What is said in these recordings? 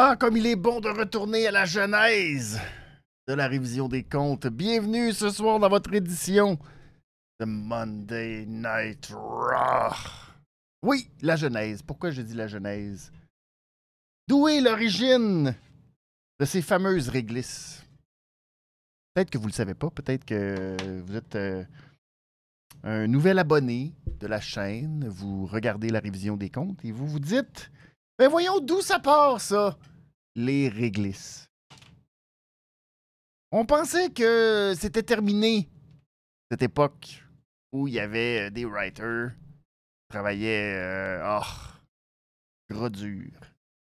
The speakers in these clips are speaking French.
Ah, comme il est bon de retourner à la genèse de la révision des comptes. Bienvenue ce soir dans votre édition de Monday Night Raw. Oui, la genèse. Pourquoi je dis la genèse? D'où est l'origine de ces fameuses réglisses? Peut-être que vous ne le savez pas, peut-être que vous êtes euh, un nouvel abonné de la chaîne, vous regardez la révision des comptes et vous vous dites ben voyons d'où ça part, ça, les réglisses. On pensait que c'était terminé, cette époque où il y avait euh, des writers qui travaillaient. Euh, oh, gros dur.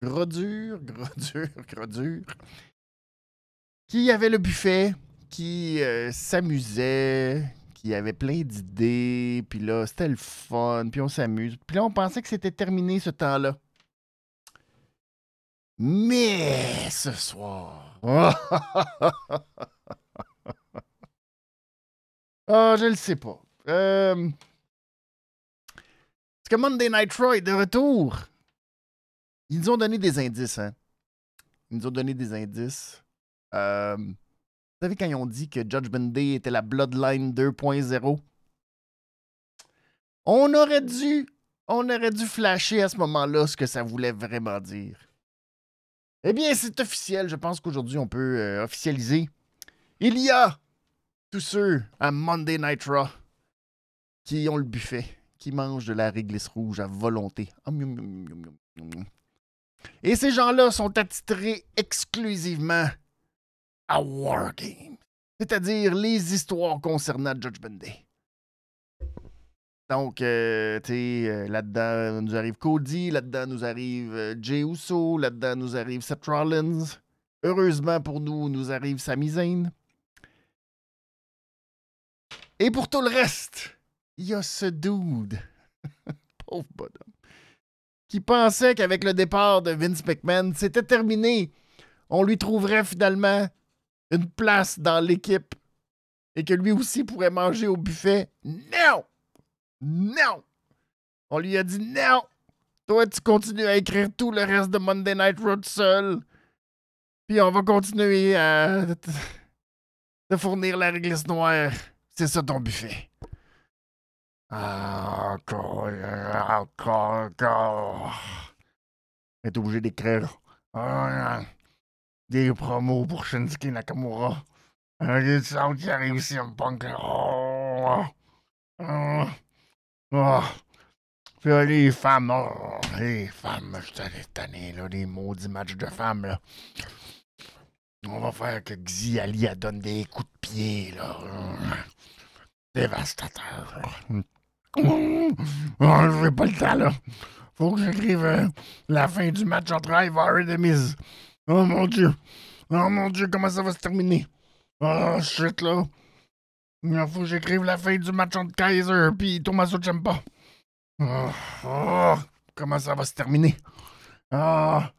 Gros dur, gros dur, gros dur. Qui avait le buffet, qui euh, s'amusait, qui avait plein d'idées, puis là, c'était le fun, puis on s'amuse. Puis là, on pensait que c'était terminé ce temps-là. Mais ce soir. Ah, je le sais pas. Euh... Est-ce que Monday Night Raw est de retour? Ils nous ont donné des indices, hein? Ils nous ont donné des indices. Euh... Vous savez quand ils ont dit que Judgment Day était la Bloodline 2.0? On aurait dû, on aurait dû flasher à ce moment-là ce que ça voulait vraiment dire. Eh bien, c'est officiel. Je pense qu'aujourd'hui, on peut euh, officialiser. Il y a tous ceux à Monday Night Raw qui ont le buffet, qui mangent de la réglisse rouge à volonté. Et ces gens-là sont attitrés exclusivement à Wargame, c'est-à-dire les histoires concernant Judgment Day. Donc, euh, tu sais, euh, là-dedans nous arrive Cody, là-dedans nous arrive euh, Jay Uso, là-dedans nous arrive Seth Rollins. Heureusement pour nous, nous arrive Sami Zayn. Et pour tout le reste, il y a ce dude, pauvre bonhomme, qui pensait qu'avec le départ de Vince McMahon, c'était terminé. On lui trouverait finalement une place dans l'équipe et que lui aussi pourrait manger au buffet. Non! Non! On lui a dit non! Toi, tu continues à écrire tout le reste de Monday Night Raw seul. Puis on va continuer à te fournir la réglisse noire. C'est ça ton buffet. Ah, encore, encore, encore. Est obligé d'écrire ah, des promos pour Shinsuke Nakamura. Un sens qui arrive ici, un punk. Oh. Les femmes, oh, les femmes, je suis tanné, là, les maudits matchs de femmes, là. On va faire que Xi Ali donne des coups de pied, là. Dévastateur. Oh, je n'ai pas le temps, là. Faut que j'écrive euh, la fin du match entre Ivar et Demise. Oh mon dieu. Oh mon dieu, comment ça va se terminer? Oh shit, là. Il faut que j'écrive la fin du match entre Kaiser et Tommaso Ciampa. Oh, oh, comment ça va se terminer? Ah,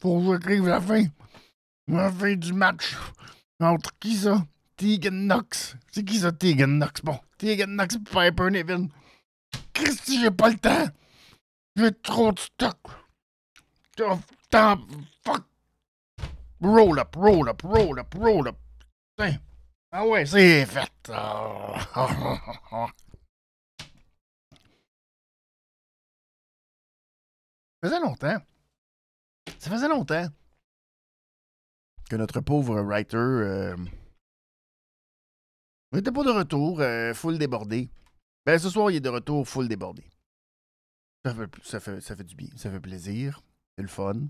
faut que j'écrive la fin. La fin du match. Entre qui ça? Tegan Knox. C'est qui ça, Tegan Knox? Bon, Tegan Knox Piper Niven. Christy, j'ai pas le temps. J'ai trop de stock. Fuck. Roll up, roll up, roll up, roll up. Tiens. Ah ouais, c'est fait. Ça faisait longtemps. Ça faisait longtemps que notre pauvre writer euh, n'était pas de retour, euh, full débordé. Ben, ce soir, il est de retour, full débordé. Ça fait, ça fait, ça fait du bien, ça fait plaisir. C'est le fun.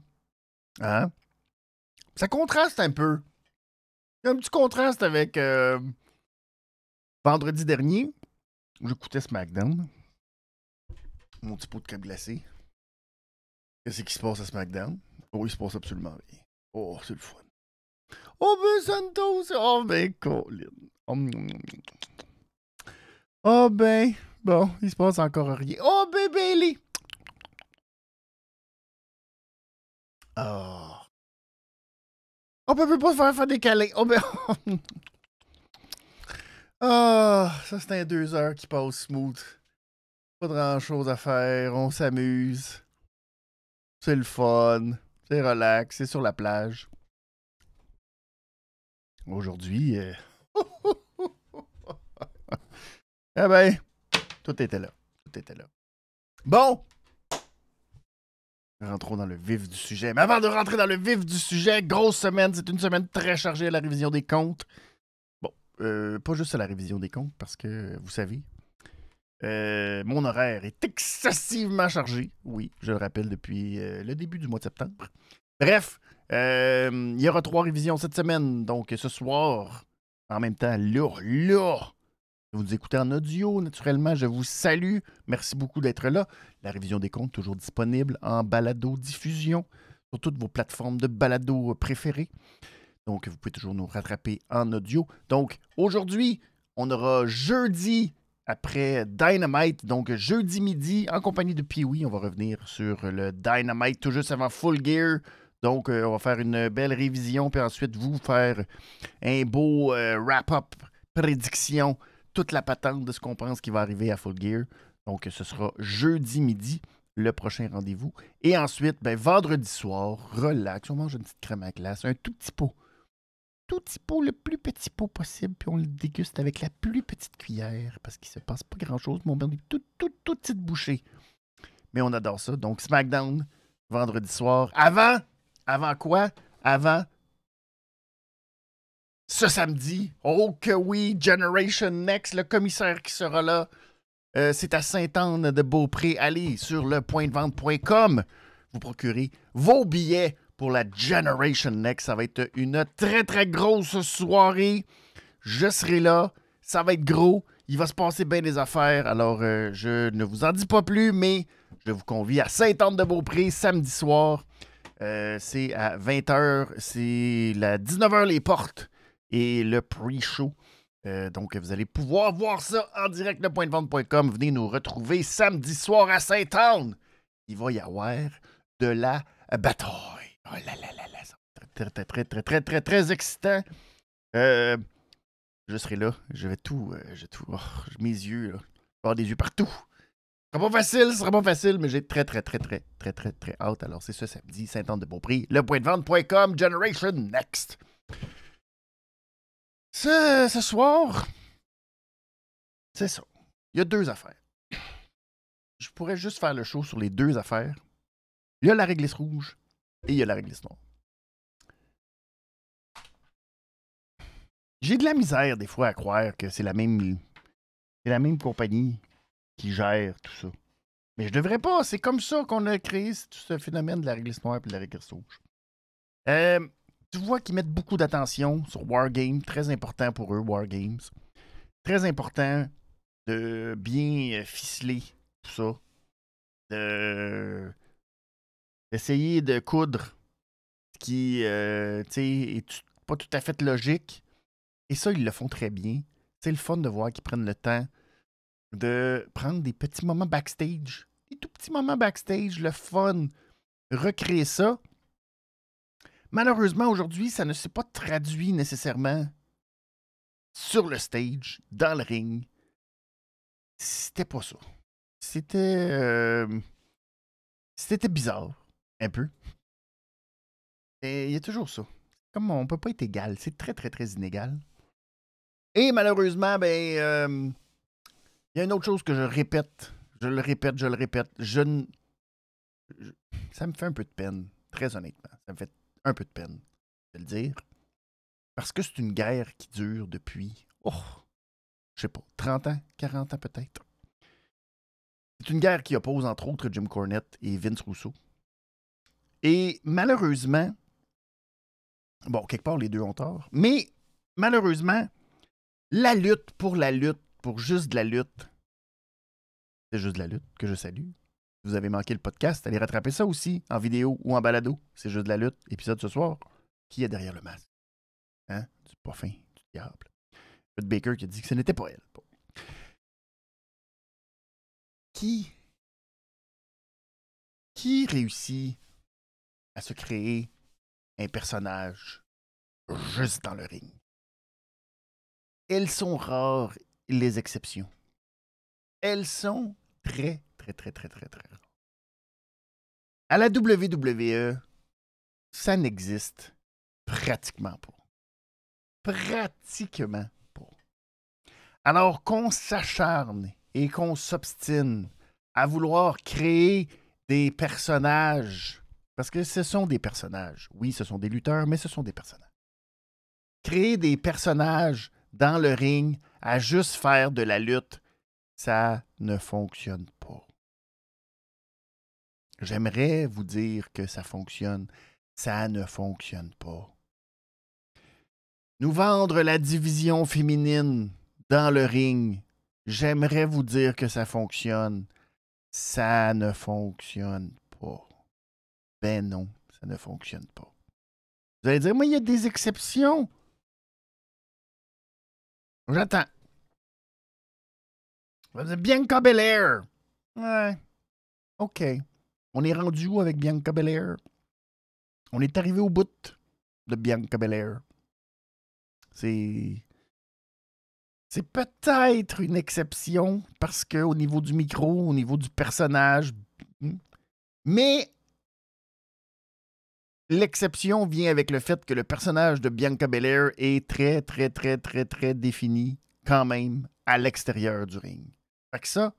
Hein? Ça contraste un peu. Il y a un petit contraste avec euh, vendredi dernier, où j'écoutais SmackDown. Mon petit pot de crème glacée. Qu'est-ce qui se passe à SmackDown? Oh, il se passe absolument rien. Oh, c'est le fun. Oh, ben Santos! Oh, ben Colin. Oh, ben. Bon, il se passe encore rien. Oh, ben Bailey! Oh. On peut pas faire faire des câlins. Oh, ben. Oh, ça c'est un deux heures qui passe smooth. Pas grand chose à faire, on s'amuse. C'est le fun. c'est relax, c'est sur la plage. Aujourd'hui, eh ben, tout était là. Tout était là. Bon! Rentrons dans le vif du sujet. Mais avant de rentrer dans le vif du sujet, grosse semaine, c'est une semaine très chargée à la révision des comptes. Bon, euh, pas juste à la révision des comptes, parce que, vous savez, euh, mon horaire est excessivement chargé. Oui, je le rappelle depuis euh, le début du mois de septembre. Bref, il y aura trois révisions cette semaine. Donc, ce soir, en même temps, là, là, vous écoutez en audio, naturellement, je vous salue. Merci beaucoup d'être là. La révision des comptes, toujours disponible en balado-diffusion sur toutes vos plateformes de balado préférées. Donc, vous pouvez toujours nous rattraper en audio. Donc, aujourd'hui, on aura jeudi après Dynamite, donc jeudi midi, en compagnie de Pee-Wee. On va revenir sur le Dynamite tout juste avant Full Gear. Donc, euh, on va faire une belle révision, puis ensuite vous faire un beau euh, wrap-up prédiction toute la patente de ce qu'on pense qui va arriver à Full Gear. Donc, ce sera jeudi midi, le prochain rendez-vous. Et ensuite, ben, vendredi soir, relax, on mange une petite crème à glace, un tout petit pot. Tout petit pot, le plus petit pot possible, puis on le déguste avec la plus petite cuillère, parce qu'il se passe pas grand-chose, mais on met tout, tout, toute petite bouchée. Mais on adore ça. Donc, SmackDown, vendredi soir. Avant, avant quoi? Avant ce samedi. Oh que oui, Generation Next, le commissaire qui sera là. Euh, c'est à Sainte-Anne de Beaupré. Allez sur le vente.com. Vous procurez vos billets pour la Generation Next. Ça va être une très très grosse soirée. Je serai là. Ça va être gros. Il va se passer bien des affaires. Alors, euh, je ne vous en dis pas plus, mais je vous convie à Sainte-Anne de Beaupré samedi soir. Euh, c'est à 20h. C'est la 19h les portes et le pre-show. Euh, donc, vous allez pouvoir voir ça en direct de pointdevente.com. Venez nous retrouver samedi soir à Saint-Anne. Il va y avoir de la bataille. Oh là là là là, très, très, très, très, très, très, très excitant. Euh, je serai là. Je vais tout. Euh, je tout. Oh, mes yeux, là. Je vais avoir des yeux partout. Ce sera pas facile, ce sera pas facile, mais j'ai très, très, très, très, très, très, très hâte. Alors, c'est ce samedi, Saint-Anne-de-Beaupré, lepointdevente.com, Generation Next. Ce, soir, c'est ça. Il y a deux affaires. Je pourrais juste faire le show sur les deux affaires. Il y a la réglisse rouge et il y a la réglisse noire. J'ai de la misère des fois à croire que c'est la même c'est la même compagnie qui gère tout ça. Mais je devrais pas. C'est comme ça qu'on a créé tout ce phénomène de la réglisse noire et de la réglisse rouge. Euh, tu vois qu'ils mettent beaucoup d'attention sur Wargame, très important pour eux, Wargames. Très important de bien euh, ficeler tout ça. d'essayer de coudre ce qui euh, est pas tout à fait logique. Et ça, ils le font très bien. C'est le fun de voir qu'ils prennent le temps de prendre des petits moments backstage. Des tout petits moments backstage, le fun. Recréer ça Malheureusement, aujourd'hui, ça ne s'est pas traduit nécessairement sur le stage, dans le ring. C'était pas ça. C'était. Euh, c'était bizarre, un peu. Et il y a toujours ça. Comme on peut pas être égal, c'est très, très, très inégal. Et malheureusement, ben. Euh, il y a une autre chose que je répète. Je le répète, je le répète. Je ne. Ça me fait un peu de peine, très honnêtement. Ça me fait un peu de peine de le dire. Parce que c'est une guerre qui dure depuis, oh, je sais pas, 30 ans, 40 ans peut-être. C'est une guerre qui oppose entre autres Jim Cornette et Vince Rousseau. Et malheureusement, bon, quelque part les deux ont tort, mais malheureusement, la lutte pour la lutte, pour juste de la lutte, c'est juste de la lutte que je salue vous avez manqué le podcast, allez rattraper ça aussi en vidéo ou en balado. C'est juste de la lutte. Épisode ce soir. Qui est derrière le masque? Hein? Du pas fin, du diable. Ruth Baker qui a dit que ce n'était pas elle. Qui qui réussit à se créer un personnage juste dans le ring? Elles sont rares les exceptions. Elles sont très, très, très, très, très, très À la WWE, ça n'existe pratiquement pas. Pratiquement pas. Alors qu'on s'acharne et qu'on s'obstine à vouloir créer des personnages, parce que ce sont des personnages. Oui, ce sont des lutteurs, mais ce sont des personnages. Créer des personnages dans le ring à juste faire de la lutte, ça ne fonctionne pas. J'aimerais vous dire que ça fonctionne. Ça ne fonctionne pas. Nous vendre la division féminine dans le ring, j'aimerais vous dire que ça fonctionne. Ça ne fonctionne pas. Ben non, ça ne fonctionne pas. Vous allez dire, moi, il y a des exceptions. J'attends. Bianca Belair. Ouais. OK. On est rendu où avec Bianca Belair? On est arrivé au bout de Bianca Belair. C'est. C'est peut-être une exception parce qu'au niveau du micro, au niveau du personnage. Mais l'exception vient avec le fait que le personnage de Bianca Belair est très, très, très, très, très défini quand même à l'extérieur du ring. Fait que ça,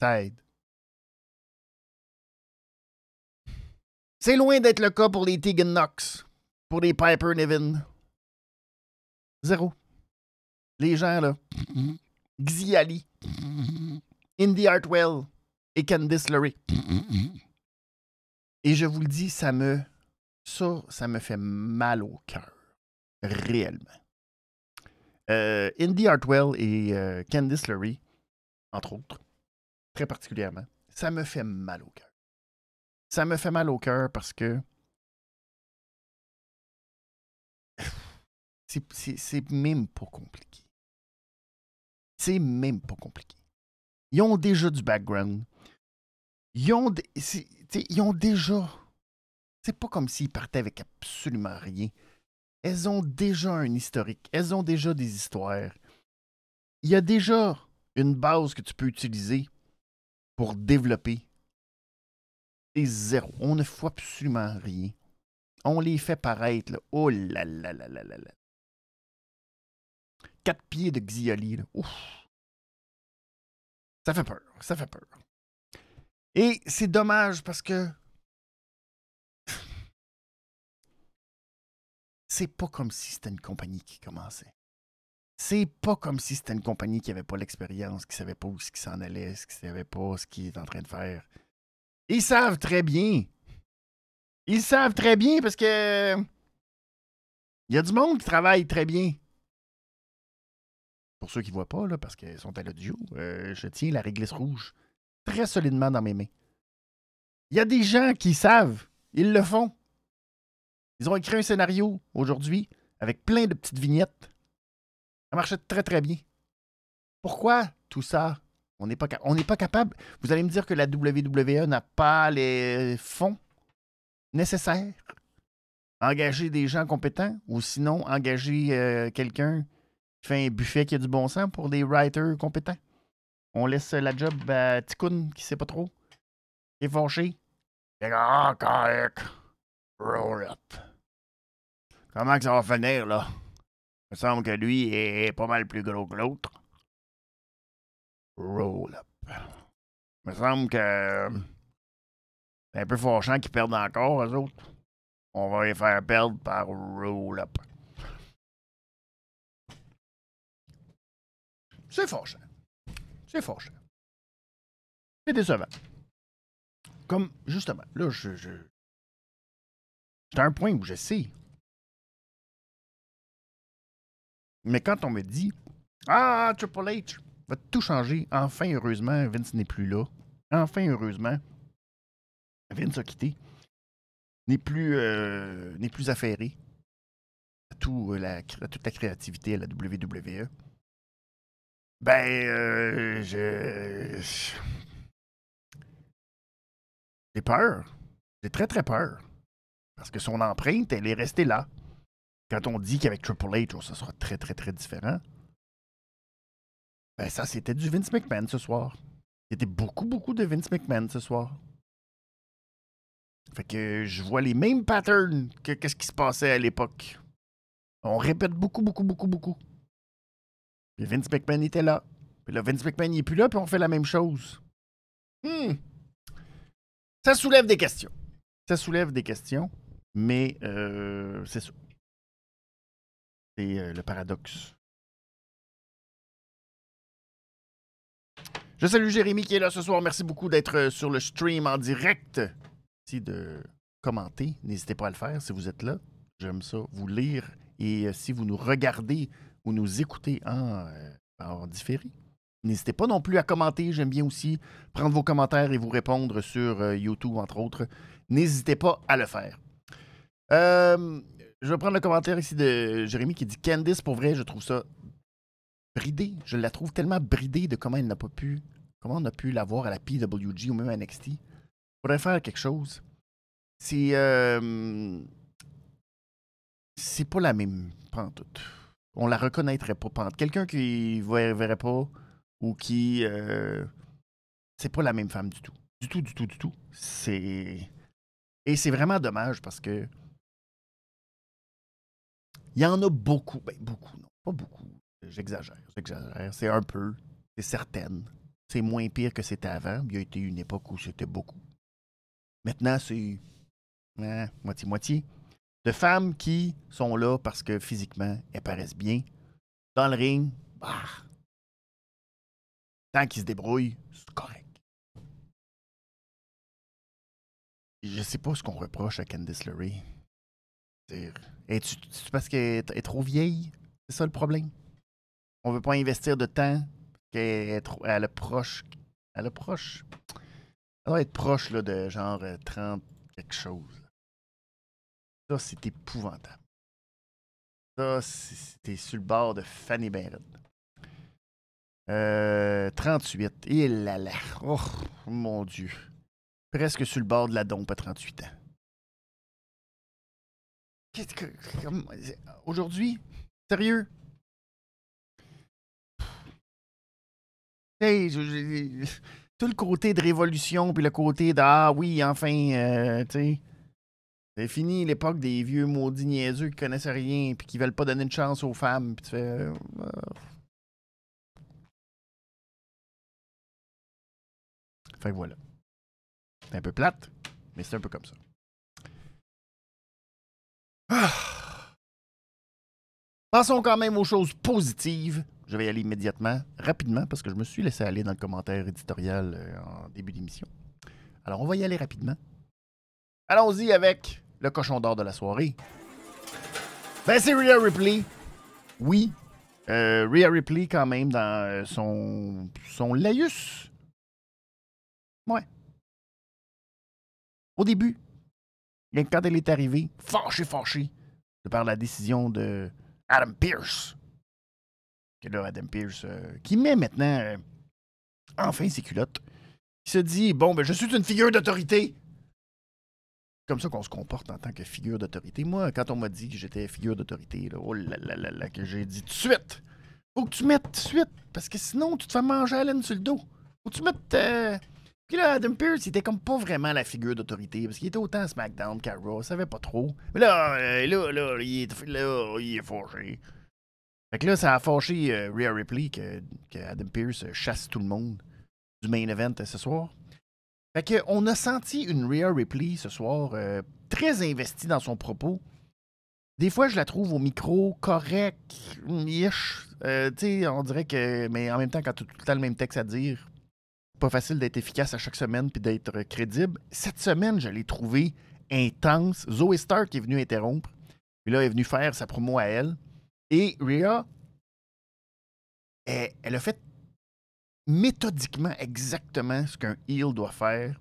ça. C'est loin d'être le cas pour les Tegan Knox, pour les Piper Niven. Zéro. Les gens, là. Xiali, Indy Hartwell et Candice LeRae. Et je vous le dis, ça me. Ça, ça me fait mal au cœur. Réellement. Euh, Indy Hartwell et euh, Candice LeRae, entre autres, très particulièrement, ça me fait mal au cœur. Ça me fait mal au cœur parce que c'est même pas compliqué. C'est même pas compliqué. Ils ont déjà du background. Ils ont, ils ont déjà. C'est pas comme s'ils partaient avec absolument rien. Elles ont déjà un historique. Elles ont déjà des histoires. Il y a déjà une base que tu peux utiliser pour développer. Et zéro. On ne fait absolument rien. On les fait paraître. Là. Oh là là là là là là quatre pieds de Xioli. Ouf. Ça fait peur, ça fait peur. Et c'est dommage parce que c'est pas comme si c'était une compagnie qui commençait. C'est pas comme si c'était une compagnie qui avait pas l'expérience, qui savait pas où ce qui s'en allait, qui savait pas ce qu'il est en train de faire. Ils savent très bien. Ils savent très bien parce que il y a du monde qui travaille très bien. Pour ceux qui ne voient pas, parce qu'ils sont à l'audio, euh, je tiens la réglisse rouge très solidement dans mes mains. Il y a des gens qui savent, ils le font. Ils ont écrit un scénario aujourd'hui avec plein de petites vignettes. Ça marchait très très bien. Pourquoi tout ça? On n'est pas, capable. Vous allez me dire que la WWE n'a pas les fonds nécessaires. Engager des gens compétents ou sinon engager euh, quelqu'un fait un buffet qui a du bon sens pour des writers compétents. On laisse la job à Tikkun qui sait pas trop. Il est fâché. Roll up. Comment ça va finir, là? Il me semble que lui est pas mal plus gros que l'autre. Roll up. Il me semble que c'est un peu fâchant qu'ils perdent encore, eux autres. On va les faire perdre par roll up. C'est fâchant. C'est fâchant. C'est décevant. Comme, justement, là, je. J'étais un point où je sais. Mais quand on me dit Ah, Triple H va tout changer, enfin, heureusement, Vince n'est plus là. Enfin, heureusement, Vince a quitté. N'est plus, euh, plus affairé la, à toute la créativité à la WWE. Ben, euh, je. J'ai peur. J'ai très, très peur. Parce que son empreinte, elle est restée là. Quand on dit qu'avec Triple H, oh, ça sera très, très, très différent. Ben, ça, c'était du Vince McMahon ce soir. C'était beaucoup, beaucoup de Vince McMahon ce soir. Fait que je vois les mêmes patterns que qu'est-ce qui se passait à l'époque. On répète beaucoup, beaucoup, beaucoup, beaucoup. Vince McMahon était là. Puis là, Vince McMahon n'est plus là, puis on fait la même chose. Hmm. Ça soulève des questions. Ça soulève des questions, mais euh, c'est ça. C'est euh, le paradoxe. Je salue Jérémy qui est là ce soir. Merci beaucoup d'être euh, sur le stream en direct. Merci de commenter. N'hésitez pas à le faire si vous êtes là. J'aime ça, vous lire. Et euh, si vous nous regardez ou nous écoutez en, différé, n'hésitez pas non plus à commenter. J'aime bien aussi prendre vos commentaires et vous répondre sur YouTube, entre autres. N'hésitez pas à le faire. Euh, je vais prendre le commentaire ici de Jérémy qui dit Candice, pour vrai, je trouve ça bridé. Je la trouve tellement bridée de comment elle n'a pas pu. Comment on a pu l'avoir à la PWG ou même à NXT. Faudrait faire quelque chose. C'est. euh, c'est pas la même pantoute. On la reconnaîtrait pas pantoute. Quelqu'un qui ne verrait pas ou qui. euh, c'est pas la même femme du tout. Du tout, du tout, du tout. C'est. Et c'est vraiment dommage parce que. Il y en a beaucoup. Ben, beaucoup, non. Pas beaucoup. J'exagère, j'exagère. C'est un peu. C'est certaine. C'est moins pire que c'était avant. Il y a été une époque où c'était beaucoup. Maintenant, c'est. hein, Moitié-moitié. De femmes qui sont là parce que physiquement, elles paraissent bien. Dans le ring, bah. Tant qu'ils se débrouillent, c'est correct. Je sais pas ce qu'on reproche à Candice LeRae. C'est-à-dire, Es-tu parce qu'elle est trop vieille? C'est ça le problème? On veut pas investir de temps qu'elle est trop- elle est proche. Elle est proche. Elle doit être proche là, de genre euh, 30 quelque chose. Ça, c'est épouvantable. Ça, t'es sur le bord de Fanny Barrett. Euh, 38. Et là là. Oh, mon Dieu. Presque sur le bord de la dompe à 38 ans. Qu'est-ce que. Aujourd'hui? Sérieux? Hey, tout le côté de révolution, puis le côté de Ah oui, enfin, euh, tu sais. C'est fini l'époque des vieux maudits niaiseux qui connaissent rien, puis qui veulent pas donner une chance aux femmes, puis tu fais. euh, euh. Fait que voilà. C'est un peu plate, mais c'est un peu comme ça. Passons quand même aux choses positives. Je vais y aller immédiatement, rapidement, parce que je me suis laissé aller dans le commentaire éditorial euh, en début d'émission. Alors, on va y aller rapidement. Allons-y avec le cochon d'or de la soirée. Ben, c'est Rhea Ripley. Oui. Euh, Rhea Ripley, quand même, dans euh, son, son laïus. Ouais. Au début, que quand elle est arrivée, fâchée, fâchée, de par la décision de Adam Pierce. Que Adam Pierce, euh, qui met maintenant euh, enfin ses culottes, qui se dit Bon, ben, je suis une figure d'autorité. Comme ça qu'on se comporte en tant que figure d'autorité. Moi, quand on m'a dit que j'étais figure d'autorité, là, oh là là là que j'ai dit tout de suite Faut que tu mettes tout de suite, parce que sinon, tu te fais manger la laine sur le dos. Faut que tu mettes. euh, puis là, Adam Pearce, il était comme pas vraiment la figure d'autorité, parce qu'il était autant SmackDown qu'à Raw, il savait pas trop. Mais là, euh, là, là, il est, là, il est fâché. Fait que là, ça a fâché euh, Rhea Ripley que, que Adam Pearce chasse tout le monde du main event euh, ce soir. Fait que on a senti une Rhea Ripley ce soir euh, très investie dans son propos. Des fois, je la trouve au micro correct. Euh, tu sais, on dirait que. Mais en même temps, quand tu as tout le temps le même texte à dire, pas facile d'être efficace à chaque semaine puis d'être crédible. Cette semaine, je l'ai trouvé intense. Zoe Stark est venue interrompre. Puis là, elle est venue faire sa promo à elle. Et Rhea, elle, a fait méthodiquement exactement ce qu'un heel doit faire,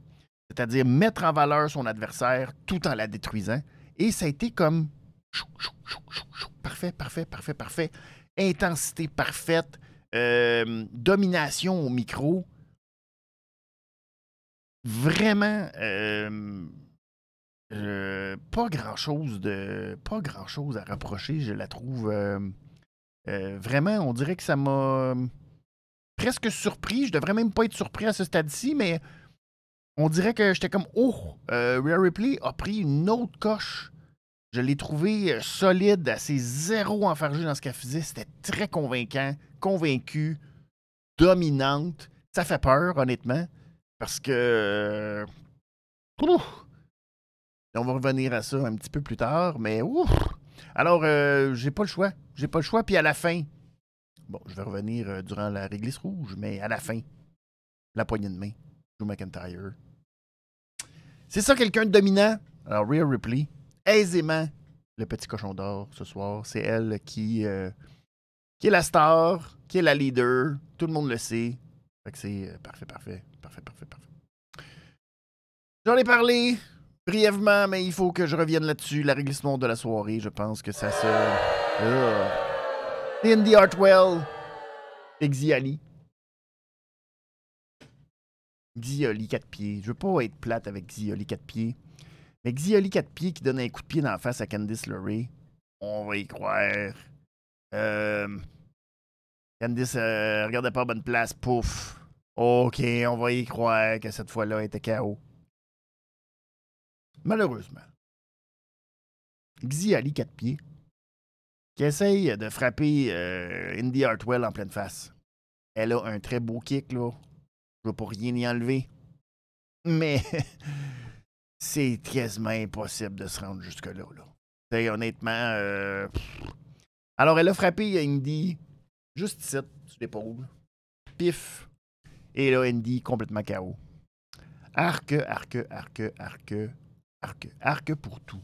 c'est-à-dire mettre en valeur son adversaire tout en la détruisant. Et ça a été comme parfait, parfait, parfait, parfait. Intensité parfaite, euh, domination au micro. Vraiment, pas grand chose de, pas grand chose à reprocher. Je la trouve vraiment. On dirait que ça m'a presque surpris. Je devrais même pas être surpris à ce stade-ci, mais on dirait que j'étais comme Oh, Rhea Ripley a pris une autre coche. Je l'ai trouvé solide, assez zéro enfargé dans ce qu'elle faisait. C'était très convaincant, convaincu, dominante. Ça fait peur, honnêtement, parce que. euh, on va revenir à ça un petit peu plus tard, mais ouf. Alors, euh, j'ai pas le choix. J'ai pas le choix. Puis à la fin, bon, je vais revenir euh, durant la réglisse rouge, mais à la fin, la poignée de main, Drew McIntyre. C'est ça, quelqu'un de dominant? Alors, Rhea Ripley, aisément, le petit cochon d'or ce soir. C'est elle qui, qui est la star, qui est la leader. Tout le monde le sait. Fait que c'est euh, parfait, parfait, parfait, parfait, parfait. J'en ai parlé brièvement, mais il faut que je revienne là-dessus. La réglisse noire de la soirée, je pense que ça se. Euh. Indy Hartwell et Xiali. Xiali 4 pieds. Je veux pas être plate avec Xiali 4 pieds. Mais Xiali 4 pieds qui donne un coup de pied dans la face à Candice LeRae, on va y croire. Euh, Candice euh, regardait pas à bonne place, pouf. Ok, on va y croire que cette fois-là, elle était KO. Malheureusement. Xiali 4 pieds qui essaye de frapper euh, Indy Hartwell en pleine face. Elle a un très beau kick, là. Je veux pas rien y enlever. Mais c'est quasiment impossible de se rendre jusque-là. Là. T'sais, honnêtement. euh. Alors, elle a frappé Indy juste ici, sur l'épaule. Pif. Et là, Indy complètement KO. Arc, arc, arc, arc, arc, arc pour tout.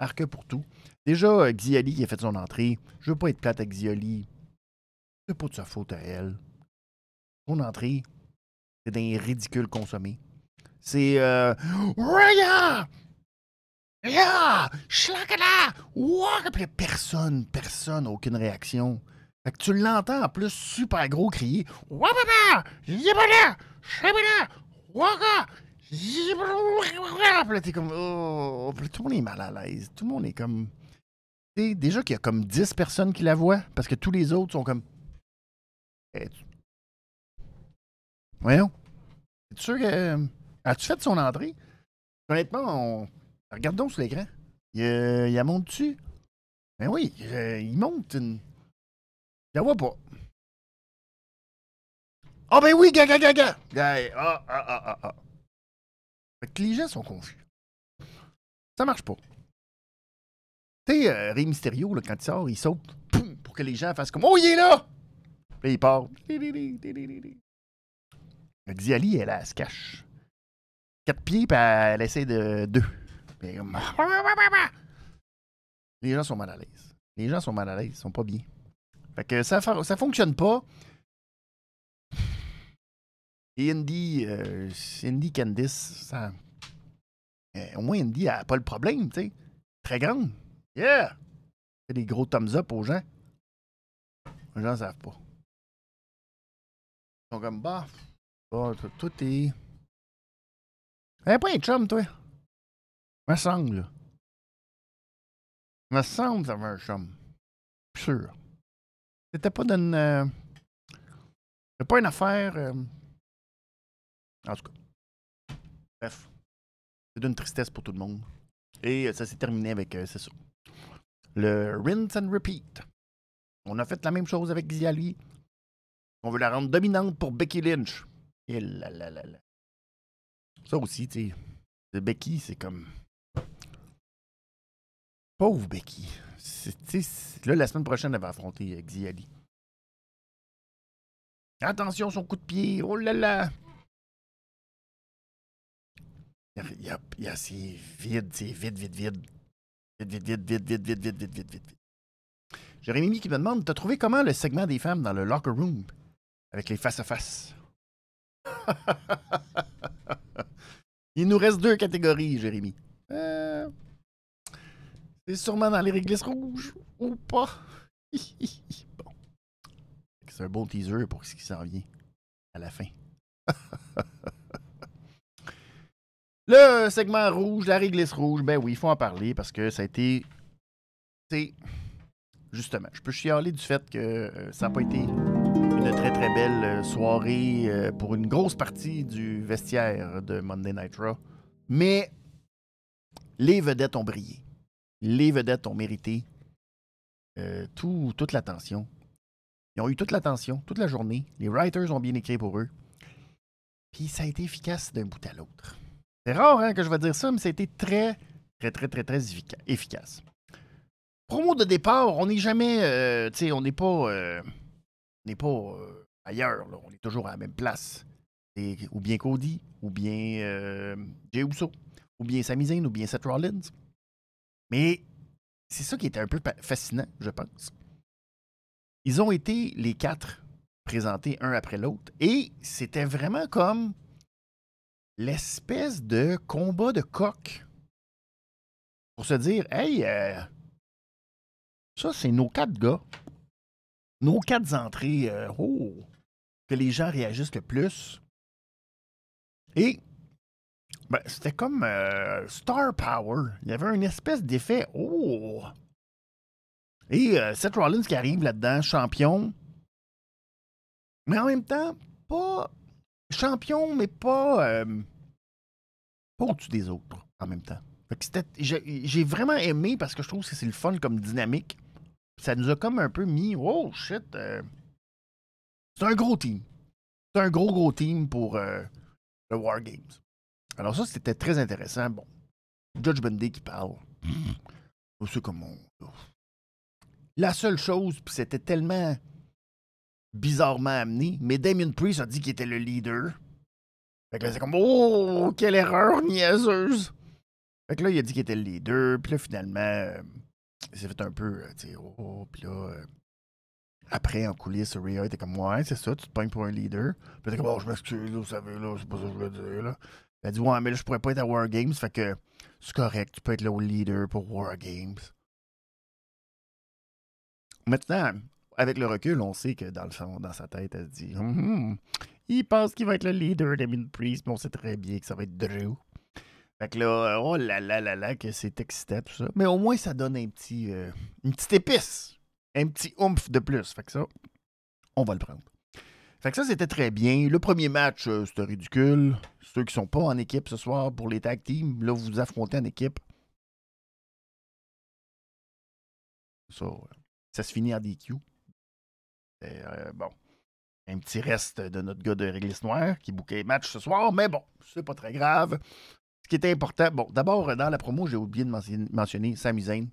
Arc pour tout. Déjà, euh, Xiali qui a fait son entrée. Je veux pas être plate avec Xiali. C'est pas de sa faute à elle. Son entrée, c'est d'un ridicule consommé. C'est euh, Raya! Raya! Là, personne, personne, aucune réaction. Fait que tu l'entends en plus super gros crier Wababa! Yabala! Shabala! Yibala! Puis là, t'es comme oh! Tout le monde est mal à l'aise. Tout le monde est comme. Tu sais, déjà qu'il y a comme 10 personnes qui la voient, parce que tous les autres sont comme. Eh, tu- Voyons. Es-tu sûr que. As-tu fait son entrée? Honnêtement, on... regarde donc sur l'écran. Il, euh, monte dessus. Ben oui, euh, il monte une. Je vois pas. Ah ben oui, gaga gaga! Ga- Ah, ah, ah, ah. Fait que les gens sont confus. Ça marche pas. Tu sais, euh, Rey Mysterio, quand il sort, il saute pour que les gens fassent comme Oh, il est là! Puis il part. Xiali, elle, se cache. Quatre pieds, puis elle, elle essaie de deux. Les gens sont mal à l'aise. Les gens sont mal à l'aise, ils sont pas bien. Fait que ça, ça fonctionne pas. Et Indy, euh, Indy Candice, ça. euh, au moins, Indy a pas le problème, tu sais. Très grande. Yeah! C'est des gros thumbs up aux gens. Les gens ne savent pas. Ils sont comme, bah, bah, tout- est. Elle pas un chum, toi. Me semble. Me semble que t'avais un chum. Sûr. C'était pas d'une. euh, C'était pas une affaire. euh, En tout cas. Bref. C'est d'une tristesse pour tout le monde. Et euh, ça s'est terminé avec. c'est ça. Le rinse and repeat. On a fait la même chose avec Xiali. On veut la rendre dominante pour Becky Lynch. Et là là là là. Ça aussi, tu sais. Becky, c'est comme. Pauvre Becky. Là, la semaine prochaine, elle va affronter euh, Xiali. Attention, son coup de pied. Oh là là. Y a, y a- c'est vide, c'est vide, vide, vide. Vide, vide, vide, vide, vide, vide, vide, vide, vide, vide. Jérémy qui me demande T'as trouvé comment le segment des femmes dans le locker room avec les face-à-face? Il nous reste deux catégories, Jérémy. C'est sûrement dans les réglisses rouges ou pas. bon. C'est un bon teaser pour ce qui s'en vient à la fin. Le segment rouge, la réglisse rouge, ben oui, il faut en parler parce que ça a été. C'est. Justement, je peux chialer du fait que euh, ça n'a pas été une une très très belle euh, soirée euh, pour une grosse partie du vestiaire de Monday Night Raw. Mais les vedettes ont brillé. Les vedettes ont mérité euh, tout- toute l'attention. Ils ont eu toute l'attention, toute la journée. Les writers ont bien écrit pour eux. Puis ça a été efficace d'un bout à l'autre. C'est rare hein, que je vais dire ça, mais ça a été très, très, très, très, très effica- efficace. Promo de départ, on n'est jamais, euh, tu sais, on n'est pas, euh, n'est pas ailleurs, on est toujours à la même place. Ou bien Cody, ou bien Jey Uso, ou bien Sami ou bien Seth Rollins. Mais c'est ça qui était un peu fascinant, je pense. Ils ont été les quatre présentés un après l'autre, et c'était vraiment comme l'espèce de combat de coq pour se dire, hey, euh, ça c'est nos quatre gars, nos quatre entrées, euh, oh, que les gens réagissent le plus. Et ben, c'était comme euh, Star Power. Il y avait une espèce d'effet, oh. Et euh, Seth Rollins qui arrive là-dedans, champion. Mais en même temps, pas champion, mais pas, euh, pas au-dessus des autres en même temps. J'ai vraiment aimé parce que je trouve que c'est le fun comme dynamique. Ça nous a comme un peu mis, oh shit, euh, c'est un gros team. C'est un gros, gros team pour le War Games. Alors ça, c'était très intéressant. Bon, Judge Bundy qui parle. Je sais comment... La seule chose, puis c'était tellement bizarrement amené, mais Damien Priest a dit qu'il était le leader. Fait que là, c'est comme, oh, quelle erreur niaiseuse! Fait que là, il a dit qu'il était le leader, puis là, finalement, euh, il s'est fait un peu, euh, tu sais, oh, puis là, euh, après, en coulisses, Rhea était comme, ouais, c'est ça, tu te pognes pour un leader. Puis était comme, oh, je m'excuse, là, vous savez, là, c'est pas ça que je voulais dire, là. Elle dit, ouais, mais là, je pourrais pas être à War Games, fait que c'est correct, tu peux être le leader pour War Games. Maintenant, avec le recul, on sait que dans, le fond, dans sa tête, elle se dit, Hum, il pense qu'il va être le leader de Priest, mais on sait très bien que ça va être Drew. Fait que là, oh là là là là, que c'est excitant tout ça. Mais au moins, ça donne un petit, euh, une petite épice, un petit oomph de plus. Fait que ça, on va le prendre. Fait que ça, c'était très bien. Le premier match, euh, c'était ridicule. Ceux qui sont pas en équipe ce soir pour les tag teams, là, vous vous affrontez en équipe. Ça, ça se finit en DQ. Euh, bon. Un petit reste de notre gars de Réglisse Noire qui bouquait les matchs ce soir, mais bon, c'est pas très grave. Ce qui était important, bon, d'abord, dans la promo, j'ai oublié de mentionner, mentionner Sami Zayn.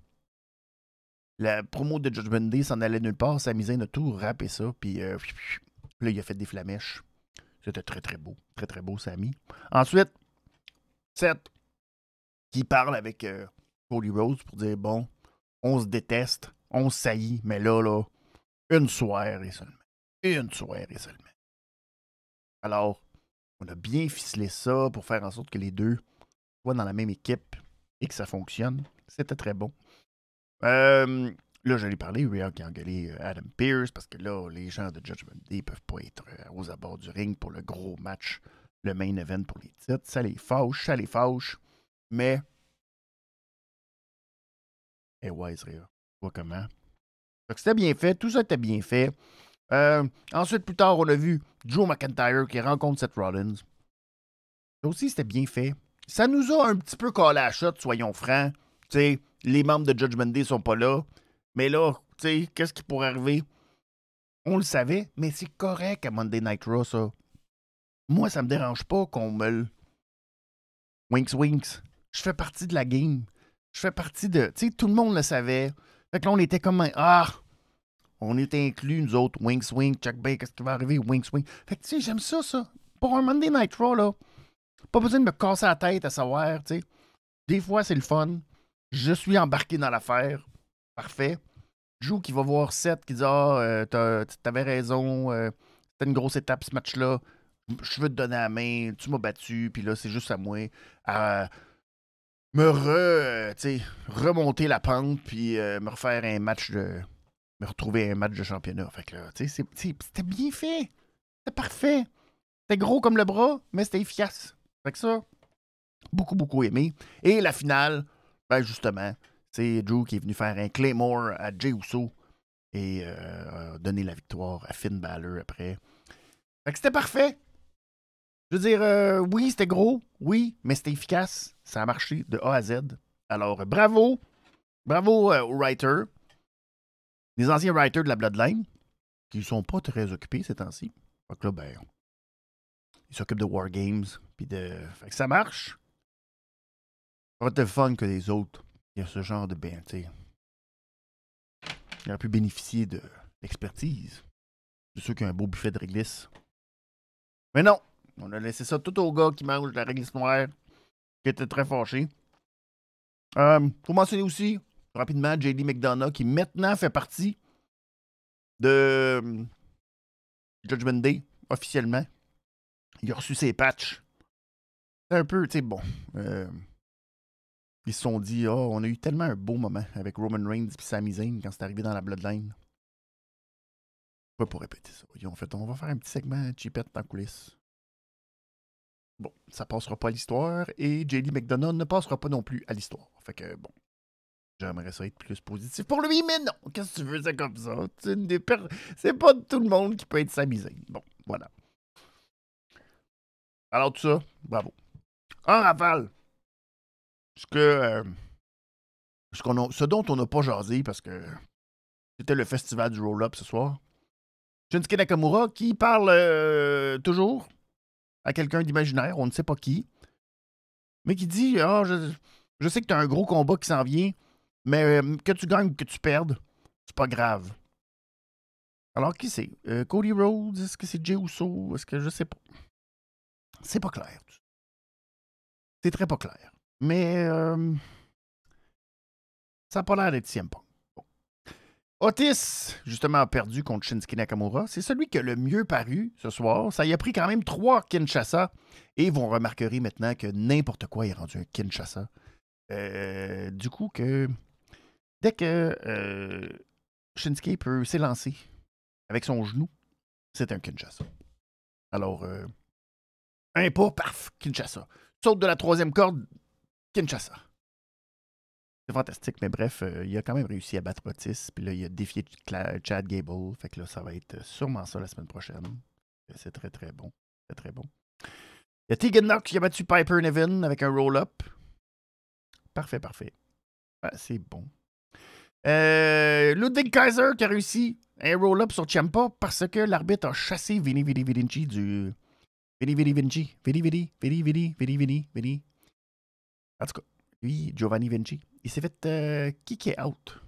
La promo de Judgment Day s'en allait nulle part. Sami Zayn a tout rappé ça, puis euh, là, il a fait des flamèches. C'était très, très beau. Très, très beau, Sami. Ensuite, Seth, qui parle avec euh, Cody Rhodes pour dire, bon, on se déteste, on se saillit, mais là, là, une soirée seulement. Une soirée seulement. Alors, on a bien ficelé ça pour faire en sorte que les deux soient dans la même équipe et que ça fonctionne. C'était très bon. Euh, là, j'allais parler, Rhea qui a engueulé Adam Pearce parce que là, les gens de Judgment Day ne peuvent pas être euh, aux abords du ring pour le gros match, le main event pour les titres. Ça les fâche, ça les fâche. Mais. Et wise, Rhea. Vois comment. Que c'était bien fait, tout ça était bien fait. Euh, ensuite, plus tard, on a vu Joe McIntyre qui rencontre Seth Rollins. Ça aussi, c'était bien fait. Ça nous a un petit peu collé à la shot, soyons francs. Sais, les membres de Judgment Day sont pas là. Mais là, tu sais, qu'est-ce qui pourrait arriver? On le savait, mais c'est correct à Monday Night Raw, ça. Moi, ça me dérange pas qu'on me le. Winks, winks. Je fais partie de la game. Je fais partie de. Tu sais, tout le monde le savait. Fait que là, on était comme. un- Ah! On était inclus, nous autres. Winks, winks. Check bien, qu'est-ce qui va arriver? Winks, winks. Fait que, tu sais, j'aime ça, ça. Pour un Monday Night Raw, là. Pas besoin de me casser la tête à savoir, tu sais. Des fois, c'est le fun. Je suis embarqué dans l'affaire. Parfait. Joe qui va voir Seth qui dit Ah, euh, t'avais raison, euh, c'était une grosse étape ce match-là. Je veux te donner la main, tu m'as battu, puis là, c'est juste à moi à me re, remonter la pente, puis euh, me refaire un match de. me retrouver un match de championnat. Fait que là, c'était bien fait. C'était parfait. C'était gros comme le bras, mais c'était efficace. Fait que ça, beaucoup, beaucoup aimé. Et la finale, ben justement, c'est Drew qui est venu faire un Claymore à Jey Uso et euh, a donné la victoire à Finn Balor après. Fait que c'était parfait. Je veux dire, euh, oui, c'était gros, oui, mais c'était efficace. Ça a marché de A à Z. Alors, bravo. Bravo euh, aux writers. Les anciens writers de la Bloodline, qui sont pas très occupés ces temps-ci. Fait que là, ben, ils s'occupent de War Games. Puis de... Fait que ça marche. Ça va être fun que les autres. Il y a ce genre de ben, tu. Il aurait pu bénéficier de l'expertise de ceux qui ont un beau buffet de réglisse. Mais non, on a laissé ça tout au gars qui mange de la réglisse noire, qui était très fâché. Euh, faut mentionner aussi, rapidement, JD McDonough, qui maintenant fait partie de euh, Judgment Day, officiellement. Il a reçu ses patchs. C'est un peu, tu sais, bon. euh, ils se sont dit, oh, on a eu tellement un beau moment avec Roman Reigns et Sami Zayn quand c'est arrivé dans la Bloodline. Pas pour répéter ça. Ils ont fait, on va faire un petit segment cheapette en coulisses. Bon, ça passera pas à l'histoire et JD McDonough ne passera pas non plus à l'histoire. Fait que, bon, j'aimerais ça être plus positif pour lui, mais non. Qu'est-ce que tu veux, c'est comme ça? C'est une des c'est pas tout le monde qui peut être Sami. Bon, voilà. Alors, tout ça, bravo. En rafale, ce que. euh, ce, dont on n'a pas jasé parce que c'était le festival du roll-up ce soir. Shinsuke Nakamura qui parle euh, toujours à quelqu'un d'imaginaire, on ne sait pas qui, mais qui dit Ah, je, sais que tu as un gros combat qui s'en vient, mais euh, que tu gagnes ou que tu perdes, c'est pas grave. Alors, qui c'est? Cody Rhodes Est-ce que c'est Jey Uso? Est-ce que je sais pas? C'est pas clair. C'est très pas clair. Mais euh, ça n'a pas l'air d'être CM. Otis, justement, a perdu contre Shinsuke Nakamura. C'est celui qui a le mieux paru ce soir. Ça y a pris quand même trois Kinshasa. Et vous remarquerez maintenant que n'importe quoi est rendu un Kinshasa. Euh, du coup, que dès que euh, Shinsuke peut s'élancer avec son genou, c'est un Kinshasa. Alors, un pas, paf, Kinshasa. Saute de la troisième corde, Kinshasa. C'est fantastique, mais bref, euh, il a quand même réussi à battre Otis. Puis là, il a défié Chad Gable. Fait que là, ça va être sûrement ça la semaine prochaine. C'est très, très bon. Très, très bon. Il y a Tegan Knox qui a battu Piper Nevin avec un roll-up. Parfait, parfait. C'est bon. Euh, Ludwig Kaiser qui a réussi un roll-up sur Ciampa parce que l'arbitre a chassé Vini Vini Vinci du. Vini Vini Vinci. Vini Vini, Vini Vini, Vini Vini, Vini. En tout cas, lui, Giovanni Vinci, il s'est fait euh, kicker out.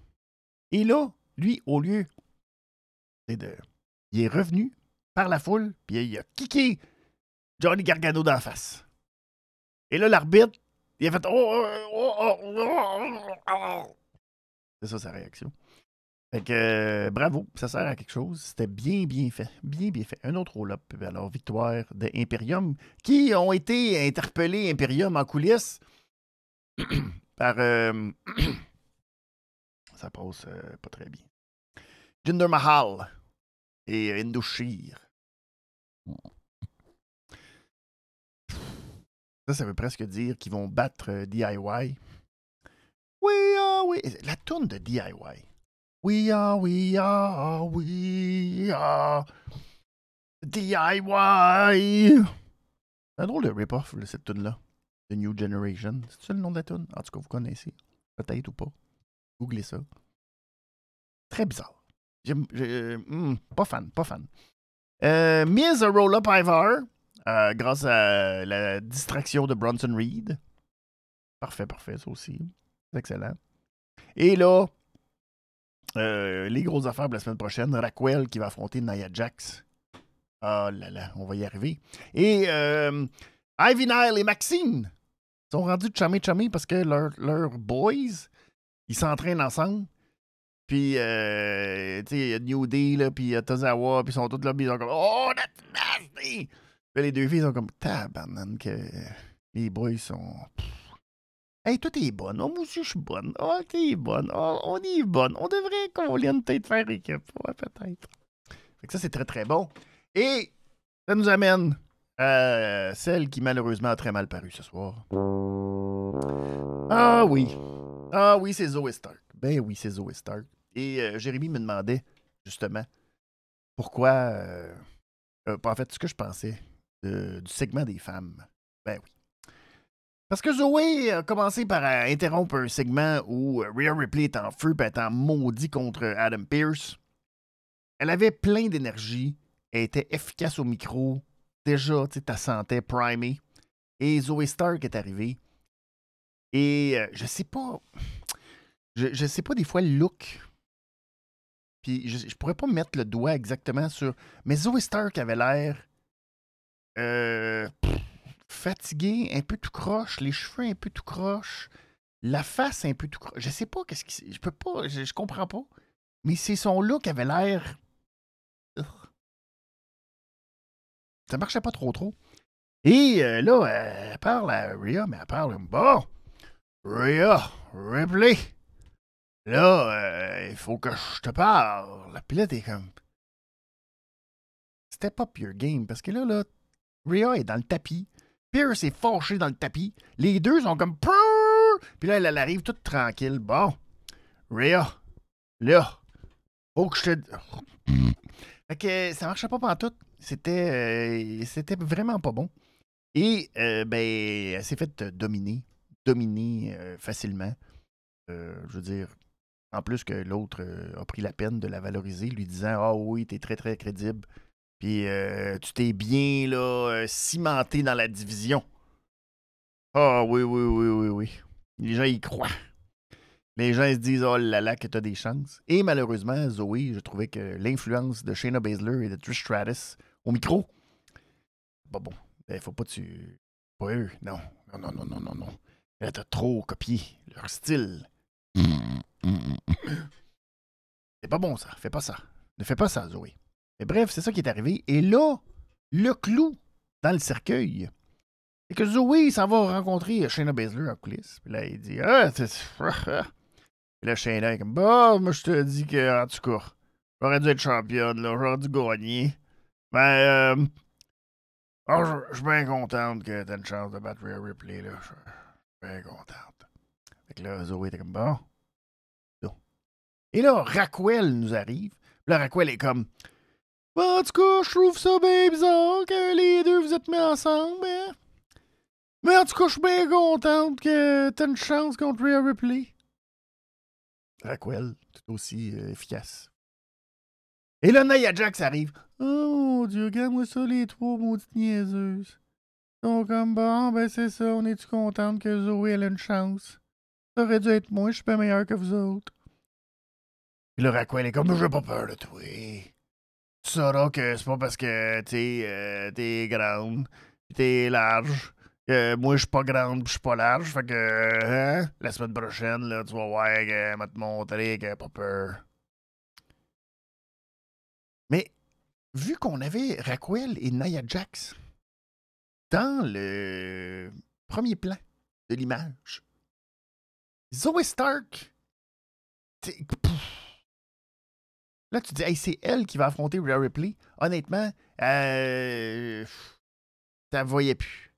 Et là, lui, au lieu c'est de. Il est revenu par la foule, puis il a kické Johnny Gargano d'en face. Et là, l'arbitre, il a fait. Oh, oh, oh, oh, oh, oh. C'est ça sa réaction. Fait que euh, bravo, ça sert à quelque chose. C'était bien, bien fait. Bien, bien fait. Un autre roll-up. Alors, victoire de Imperium, qui ont été interpellés, Imperium, en coulisses, par. euh, ça passe euh, pas très bien. Jinder Mahal et Indoshir. Ça, ça veut presque dire qu'ils vont battre euh, DIY. Oui, ah, oui. La tourne de DIY. We are, we are, we are. DIY. C'est un drôle de rip-off, cette tune là The New Generation. C'est ça le nom de la tune En tout cas, vous connaissez. Peut-être ou pas. Googlez ça. Très bizarre. Hmm, pas fan, pas fan. Euh, Miz a roll-up Ivar euh, grâce à la distraction de Bronson Reed. Parfait, parfait, ça aussi. Excellent. Et là, euh, les grosses affaires pour la semaine prochaine. Raquel qui va affronter Nia Jax. Ah là là, on va y arriver. Et euh, Ivy Nile et Maxine sont rendus chamé chamé parce que leurs boys, ils s'entraînent ensemble. Puis, euh, tu sais, il y a New Day, là, puis il y a Tozawa, puis ils sont tous là, puis ils sont comme Oh, that's nasty! Puis les deux filles sont comme Tabarnan, que les boys sont. Hey, toi, t'es bonne. Oh, moi aussi, je suis bonne. Oh, t'es bonne. Oh, on est bonne. On devrait qu'on vienne peut-être faire équipe. Ouais, peut-être. Fait que ça, c'est très, très bon. Et ça nous amène à celle qui, malheureusement, a très mal paru ce soir. Ah oui. Ah oui, c'est Zoe Stark. Ben oui, c'est Zoe Stark. Et euh, Jérémy me demandait justement, pourquoi. euh, euh, en fait, ce que je pensais du segment des femmes. Ben oui. Parce que Zoé a commencé par euh, interrompre un segment où euh, Rhea Ripley est en feu et est en maudit contre Adam Pierce. Elle avait plein d'énergie. Elle était efficace au micro. Déjà, tu ta santé primée. Et Zoé Stark est arrivée. Et euh, je sais pas. Je, je sais pas des fois le look. Puis je, je pourrais pas mettre le doigt exactement sur. Mais Zoé Stark avait l'air. Euh, pff, fatiguée, un peu tout croche, les cheveux un peu tout croche, la face un peu tout croche. Je sais pas qu'est-ce qui. Je peux pas. Je, je comprends pas. Mais c'est son look avait l'air. Ça marchait pas trop trop. Et euh, là, elle parle à Rhea, mais elle parle Bon, Rhea, Ripley, là, euh, il faut que je te parle. Puis là, t'es comme. Step up your game. Parce que là, là, Rhea est dans le tapis. Pierce est fâché dans le tapis. Les deux sont comme. Puis là, elle, elle arrive toute tranquille. Bon, Rhea, là, faut que je te. Fait que ça marchait pas pantoute. C'était, euh, c'était vraiment pas bon. Et, euh, ben, elle s'est faite dominer. Dominer euh, facilement. Euh, je veux dire, en plus que l'autre euh, a pris la peine de la valoriser, lui disant Ah oui, t'es très très crédible. Puis euh, tu t'es bien là, euh, cimenté dans la division. Ah oui, oui, oui, oui, oui. Les gens y croient. Les gens se disent Oh là là, que t'as des chances. Et malheureusement, Zoé, je trouvais que l'influence de Shayna Baszler et de Trish Stratus au micro, pas bon. Il faut pas tu. Pas eux, non. Non, non, non, non, non, non. Là, t'as trop copié leur style. C'est pas bon, ça. Fais pas ça. Ne fais pas ça, Zoé. Mais bref, c'est ça qui est arrivé. Et là, le clou dans le cercueil, c'est que Zoé s'en va rencontrer Shayna Baszler en coulisses. Puis là, il dit Ah, Puis là, Shayna est comme Bah, moi, je te dis que, en tout cas, j'aurais dû être championne, là. J'aurais dû gagner. Ben, euh. Ah, je suis bien contente que t'aies une chance de battre Rhea Ripley, là. Je suis bien contente. Fait que là, Zoé était comme bon. Et là, Raquel nous arrive. Là, Raquel est comme Bon, en tout cas, je trouve ça bien bizarre que les deux vous êtes mis ensemble, mais. Mais en tout cas, je suis bien contente que t'aies une chance contre Rhea Ripley. Raquel, tout aussi euh, efficace. Et là, Nia Jax arrive. Oh mon dieu, regarde-moi ça, les trois maudites niaiseuses. Sont comme bon, ben c'est ça, on est-tu contente que Zoé elle a une chance? Ça aurait dû être moi, je suis pas meilleur que vous autres. Puis le Raquel est comme, j'ai pas peur de toi. Tu sauras que c'est pas parce que t'es euh, grande, t'es large, que moi je suis pas grande je suis pas large. Fait que, hein, la semaine prochaine, là, tu vas voir que elle va te montrer qu'elle pas peur. Mais vu qu'on avait Raquel et Nia Jax dans le premier plan de l'image, Zoe Stark, là tu dis, c'est elle qui va affronter Rhea Ripley. Honnêtement, euh, t'en voyais plus.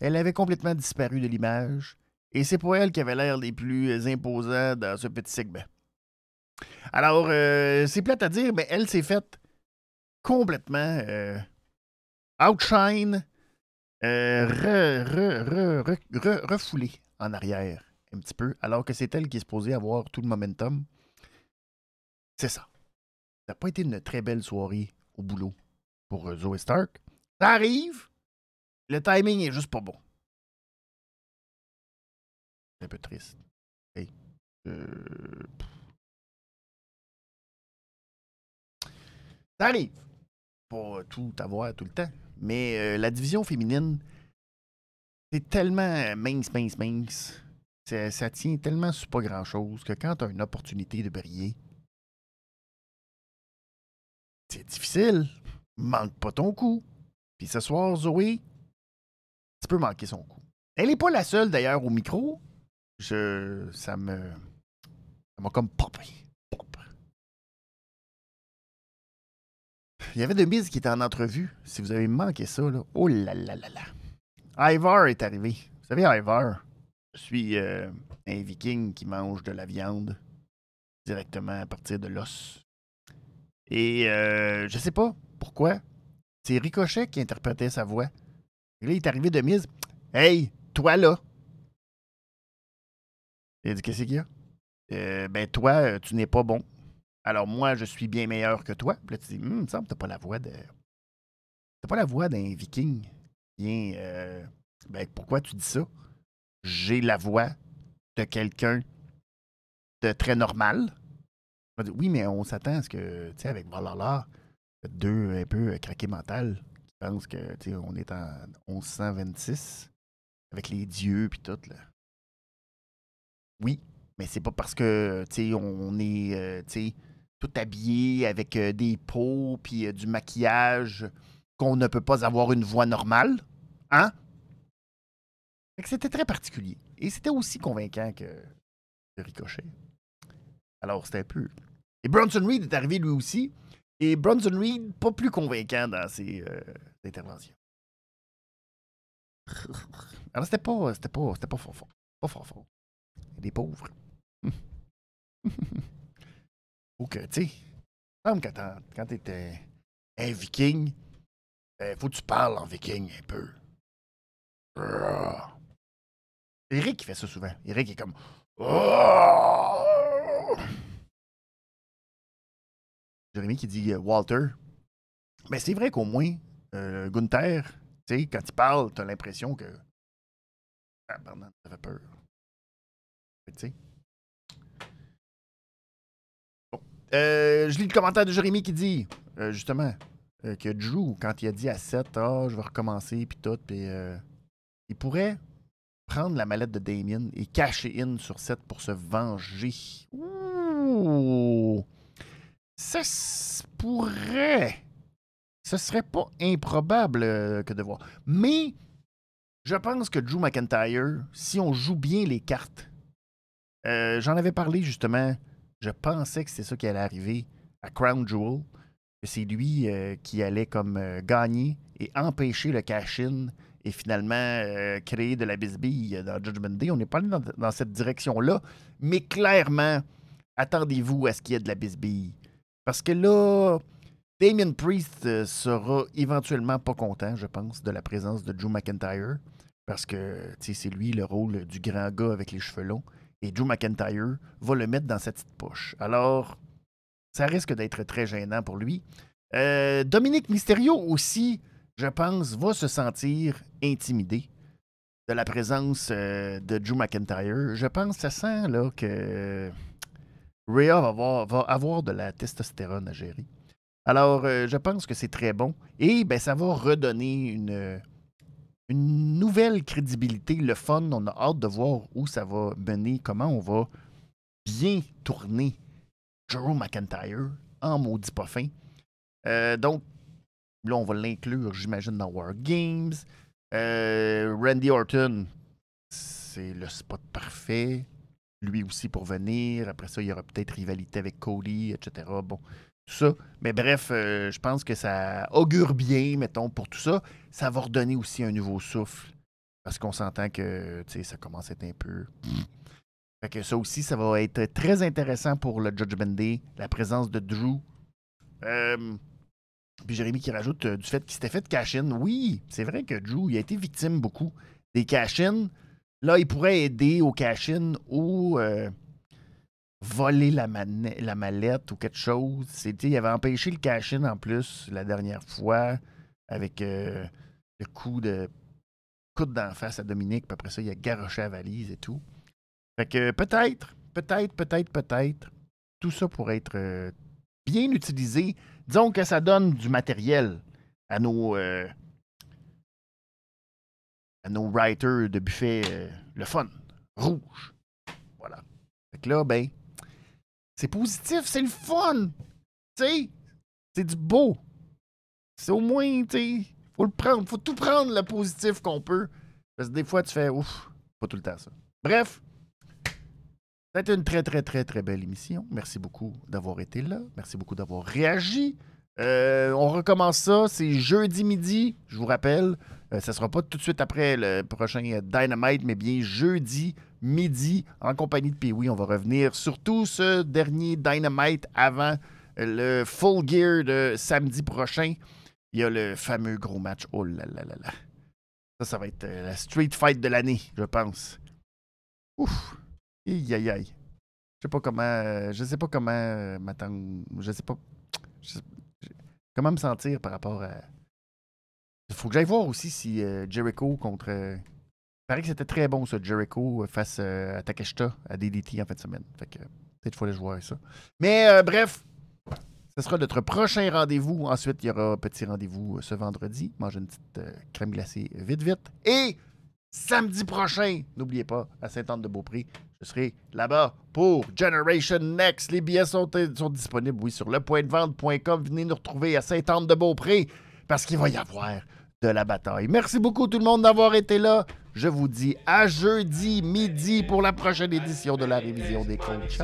Elle avait complètement disparu de l'image. Et c'est pas elle qui avait l'air les plus imposants dans ce petit segment. Alors, euh, c'est plate à dire, mais elle s'est faite complètement euh, outshine, euh, re, re, re, re, re- refoulée en arrière un petit peu, alors que c'est elle qui est supposée avoir tout le momentum. C'est ça. Ça n'a pas été une très belle soirée au boulot pour Zoe Stark. Ça arrive, le timing est juste pas bon. C'est un peu triste. Hey. Euh, Ça arrive. Pas tout avoir tout le temps. Mais euh, la division féminine, c'est tellement mince, mince, mince. Ça, tient tellement sur pas grand-chose que quand tu as une opportunité de briller, c'est difficile. Manque pas ton coup. Puis ce soir, Zoé, tu peux manquer son coup. Elle n'est pas la seule d'ailleurs au micro. Je. Ça me. Ça m'a comme popé. Pop. Il y avait de Miz qui était en entrevue. Si vous avez manqué ça, là. Oh là là là là. Ivar est arrivé. Vous savez, Ivar, je suis euh, un viking qui mange de la viande directement à partir de l'os. Et euh, je sais pas pourquoi. C'est Ricochet qui interprétait sa voix. Il est arrivé de mise. Hey, toi là. Il a dit Qu'est-ce qu'il y a? Euh, Ben, toi, euh, tu n'es pas bon. Alors, moi, je suis bien meilleur que toi. Puis là, tu dis Hum, il semble que t'as pas la voix de. T'as pas la voix d'un viking. Bien. euh, Ben, pourquoi tu dis ça? J'ai la voix de quelqu'un de très normal. Oui, mais on s'attend à ce que, tu sais, avec Valhalla, deux un peu craqués mental qui pensent que, est en 1126 avec les dieux puis tout, là. Oui, mais c'est pas parce que, tu on est, euh, tout habillé avec euh, des peaux puis euh, du maquillage qu'on ne peut pas avoir une voix normale, hein? C'était très particulier. Et c'était aussi convaincant que, que Ricochet. Alors, c'était un peu. Et Bronson Reed est arrivé lui aussi. Et Bronson Reed, pas plus convaincant dans ses euh, interventions. Alors, c'était pas, c'était pas, c'était pas fort fort. Pas fort fort. Des pauvres. Ou que, tu sais, quand quand t'étais un viking, ben, faut que tu parles en viking un peu. Eric, il fait ça souvent. Eric est comme. Oh! Jérémy qui dit euh, Walter. Mais c'est vrai qu'au moins, euh, Gunther, tu sais, quand il parle, t'as l'impression que. Ah, pardon, ça fait peur. Tu sais. Bon. Euh, je lis le commentaire de Jérémy qui dit, justement, que Drew, quand il a dit à 7, ah, je vais recommencer, puis tout, puis il pourrait prendre la mallette de Damien et cacher in sur 7 pour se venger. Ouh! Ça pourrait. Ce serait pas improbable euh, que de voir. Mais je pense que Drew McIntyre, si on joue bien les cartes, euh, j'en avais parlé justement, je pensais que c'est ça qui allait arriver à Crown Jewel, que c'est lui euh, qui allait comme gagner et empêcher le cash-in et finalement créer de la bisbille dans Judgment Day. On n'est pas allé dans, dans cette direction-là, mais clairement, attendez-vous à ce qu'il y ait de la bisbille. Parce que là, Damien Priest euh, sera éventuellement pas content, je pense, de la présence de Drew McIntyre. Parce que c'est lui le rôle du grand gars avec les cheveux longs. Et Drew McIntyre va le mettre dans sa petite poche. Alors, ça risque d'être très gênant pour lui. Euh, Dominique Mysterio aussi, je pense, va se sentir intimidé de la présence euh, de Drew McIntyre. Je pense ça sent là, que Rhea va avoir, de la testostérone à gérer. Alors, euh, je pense que c'est très bon. Et ben, ça va redonner une, une nouvelle crédibilité, le fun. On a hâte de voir où ça va mener, comment on va bien tourner Drew McIntyre en maudit pas fin. Euh, donc, là, on va l'inclure, j'imagine, dans War Games. Euh, Randy Orton, c'est le spot parfait. Lui aussi pour venir. Après ça, il y aura peut-être rivalité avec Cody, etc. Bon, tout ça. Mais bref, euh, je pense que ça augure bien, mettons, pour tout ça. Ça va redonner aussi un nouveau souffle. Parce qu'on s'entend que, tu sais, ça commence à être un peu... Fait que ça aussi, ça va être très intéressant pour le Judgment Day, la présence de Drew. Euh, puis Jérémy qui rajoute euh, du fait qu'il s'était fait cash-in. Oui, c'est vrai que Drew, il a été victime beaucoup des cash-in. Là, il pourrait aider au cash-in ou euh, voler la, la mallette ou quelque chose. Il avait empêché le cash-in en plus la dernière fois avec euh, le coup de coude d'en face à Dominique. Puis après ça, il a garoché la valise et tout. Fait que peut-être, peut-être, peut-être, peut-être, tout ça pourrait être euh, bien utilisé. Disons que ça donne du matériel à nos, à nos writers de buffet euh, le fun, rouge. Voilà. Fait que là, ben, c'est positif, c'est le fun. Tu sais, c'est du beau. C'est au moins, tu faut le prendre, faut tout prendre le positif qu'on peut. Parce que des fois, tu fais, ouf, pas tout le temps ça. Bref, c'était une très, très, très, très belle émission. Merci beaucoup d'avoir été là. Merci beaucoup d'avoir réagi. Euh, on recommence ça. C'est jeudi midi, je vous rappelle. Euh, ça sera pas tout de suite après le prochain Dynamite, mais bien jeudi midi en compagnie de Pee-Wee. On va revenir sur tout ce dernier Dynamite avant le Full Gear de samedi prochain. Il y a le fameux gros match. Oh là là là là. Ça, ça va être euh, la street fight de l'année, je pense. Ouf. Aïe aïe aïe. Je sais pas comment. euh, je sais pas comment m'attendre. Je sais pas. comment me sentir par rapport à. Il faut que j'aille voir aussi si euh, Jericho contre. euh, Il paraît que c'était très bon, ça, Jericho euh, face à Takeshita, à DDT en fin de semaine. Fait que peut-être faut aller jouer ça. Mais bref, ce sera notre prochain rendez-vous. Ensuite, il y aura un petit rendez-vous ce vendredi. Manger une petite crème glacée vite, vite. Et samedi prochain, n'oubliez pas, à Sainte-Anne-de-Beaupré, je serai là-bas pour Generation Next. Les billets sont, disponibles, oui, sur lepointdevente.com. Venez nous retrouver à Sainte-Anne-de-Beaupré parce qu'il va y avoir de la bataille. Merci beaucoup tout le monde d'avoir été là. Je vous dis à jeudi midi pour la prochaine édition de la révision des comptes.